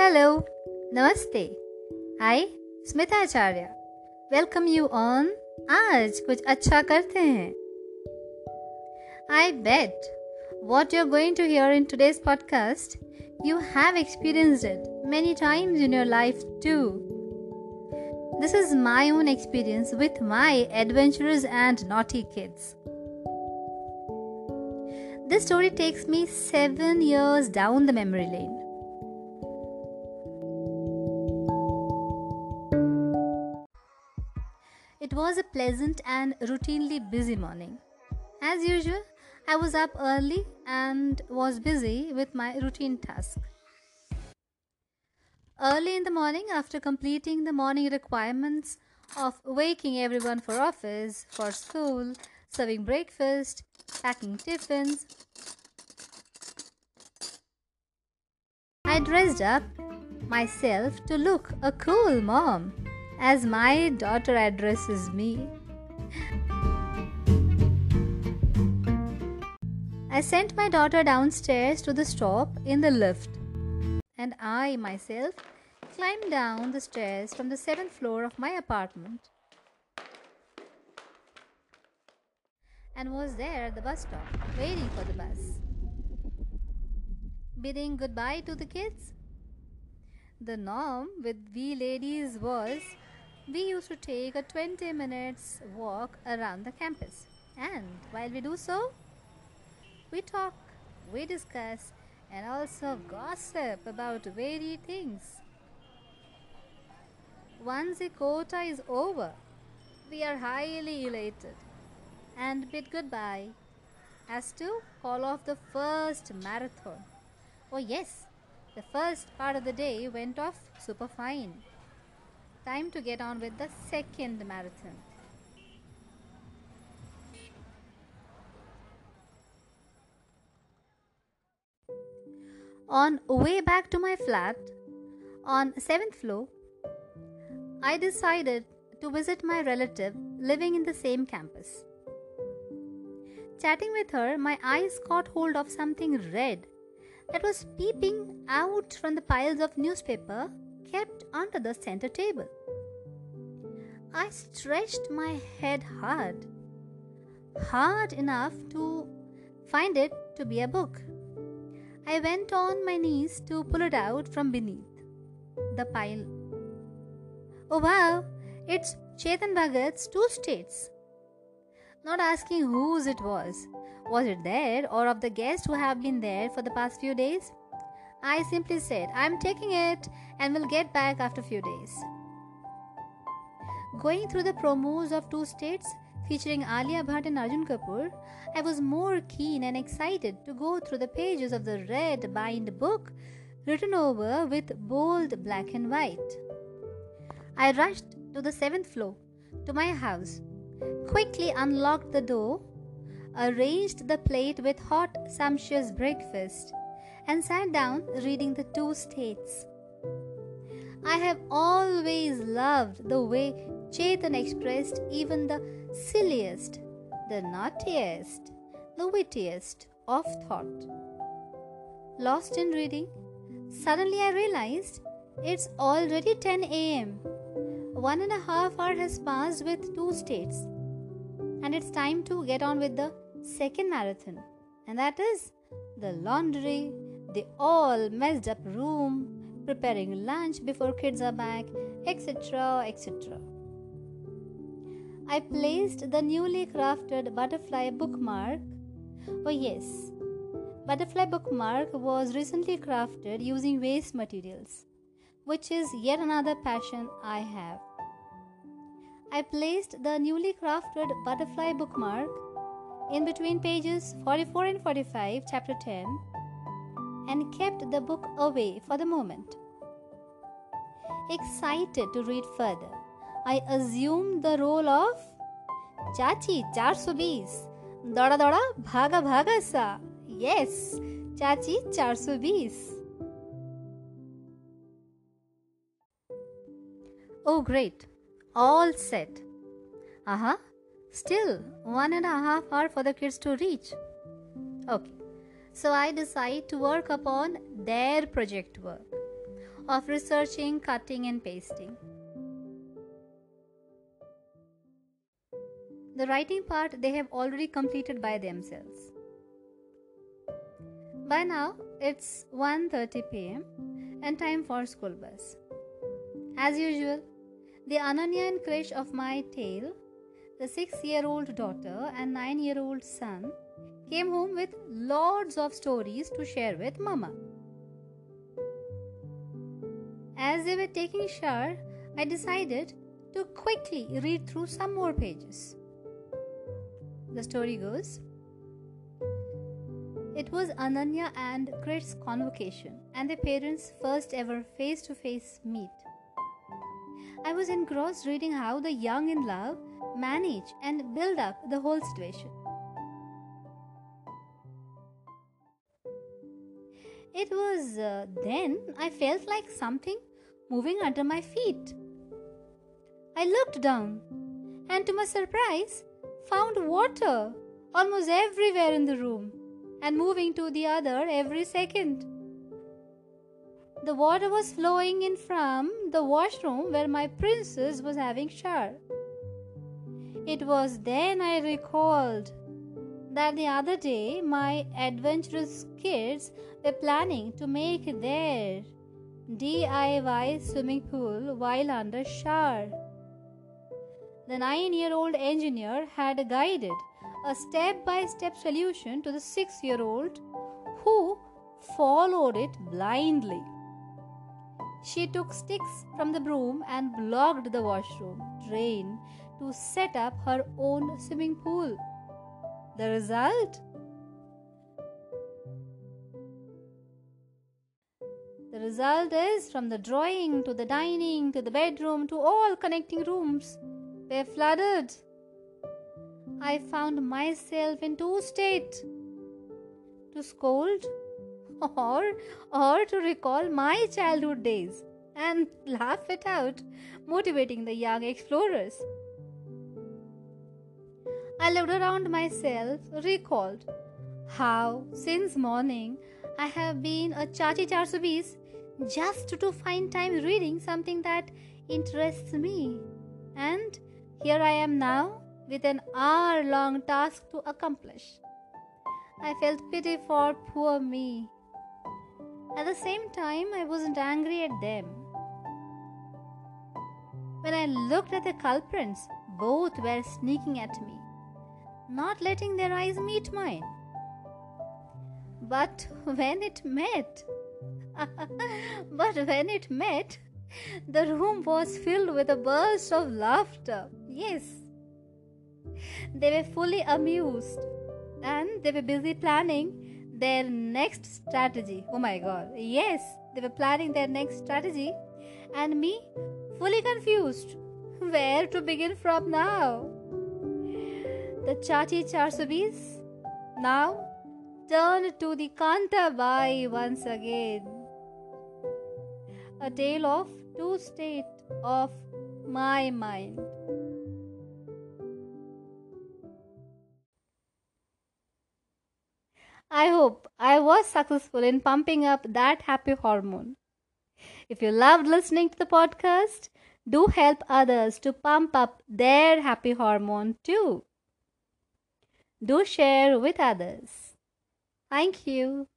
Hello नमस्ते आई स्मिता आचार्य welcome you on आज कुछ अच्छा करते हैं आई बेट what you're going to hear in today's podcast, you have experienced it many times in your life too. This is my own experience with my adventurous and naughty kids. This story takes me seven years down the memory lane. It was a pleasant and routinely busy morning. As usual, I was up early and was busy with my routine task. Early in the morning, after completing the morning requirements of waking everyone for office, for school, serving breakfast, packing tiffins, I dressed up myself to look a cool mom as my daughter addresses me. I sent my daughter downstairs to the stop in the lift, and I myself climbed down the stairs from the seventh floor of my apartment and was there at the bus stop waiting for the bus. Bidding goodbye to the kids. The norm with we ladies was we used to take a 20 minutes walk around the campus. And while we do so, we talk, we discuss, and also gossip about varied things. Once the quota is over, we are highly elated and bid goodbye as to call off the first marathon. Oh, yes, the first part of the day went off super fine. Time to get on with the second marathon. On way back to my flat on 7th floor, I decided to visit my relative living in the same campus. Chatting with her, my eyes caught hold of something red that was peeping out from the piles of newspaper kept under the center table. I stretched my head hard, hard enough to find it to be a book. I went on my knees to pull it out from beneath the pile. Oh wow, it's Chetan Bhagat's Two States. Not asking whose it was. Was it there or of the guests who have been there for the past few days? I simply said, I'm taking it and will get back after a few days. Going through the promos of two states featuring Alia Bhatt and Arjun Kapoor, I was more keen and excited to go through the pages of the red bind book written over with bold black and white. I rushed to the seventh floor, to my house, quickly unlocked the door, arranged the plate with hot, sumptuous breakfast, and sat down reading the two states. I have always loved the way Chetan expressed even the silliest, the naughtiest, the wittiest of thought. Lost in reading, suddenly I realized it's already 10 am. One and a half hour has passed with two states, and it's time to get on with the second marathon, and that is the laundry, the all messed up room, preparing lunch before kids are back, etc. etc. I placed the newly crafted butterfly bookmark. Oh, yes, butterfly bookmark was recently crafted using waste materials, which is yet another passion I have. I placed the newly crafted butterfly bookmark in between pages 44 and 45, chapter 10, and kept the book away for the moment. Excited to read further, I assumed the role of Chachi 420. Doda doda, bhaga bhaga sa. Yes, Chachi 420. Oh, great. All set. Uh huh. Still, one and a half hour for the kids to reach. Okay. So I decide to work upon their project work. of researching, cutting, and pasting. The writing part they have already completed by themselves. By now, it's 1:30 pm and time for school bus. As usual, the Ananya and Krish of my tale, the 6-year-old daughter and 9-year-old son came home with lots of stories to share with mama. As they were taking shower, I decided to quickly read through some more pages. The story goes It was Ananya and Krish's convocation and their parents' first ever face to face meet. I was engrossed reading how the young in love manage and build up the whole situation. It was uh, then I felt like something moving under my feet. I looked down and, to my surprise, found water almost everywhere in the room and moving to the other every second. The water was flowing in from the washroom where my princess was having shower. It was then I recalled that the other day my adventurous kids were planning to make their DIY swimming pool while under shower. The nine year old engineer had guided a step by step solution to the six year old who followed it blindly. She took sticks from the broom and blocked the washroom drain to set up her own swimming pool. The result? The result is from the drawing to the dining to the bedroom to all connecting rooms were flooded. I found myself in two states to scold or or to recall my childhood days and laugh it out, motivating the young explorers. I looked around myself, recalled how since morning I have been a chachi charsubis just to find time reading something that interests me. And here I am now with an hour long task to accomplish. I felt pity for poor me. At the same time, I wasn't angry at them. When I looked at the culprits, both were sneaking at me, not letting their eyes meet mine. But when it met, but when it met, the room was filled with a burst of laughter. Yes, they were fully amused and they were busy planning their next strategy. Oh my god, yes, they were planning their next strategy, and me fully confused. Where to begin from now? The Chachi Charsubis now turn to the Kanta Kantabai once again. A tale of two states of my mind. I hope I was successful in pumping up that happy hormone. If you loved listening to the podcast, do help others to pump up their happy hormone too. Do share with others. Thank you.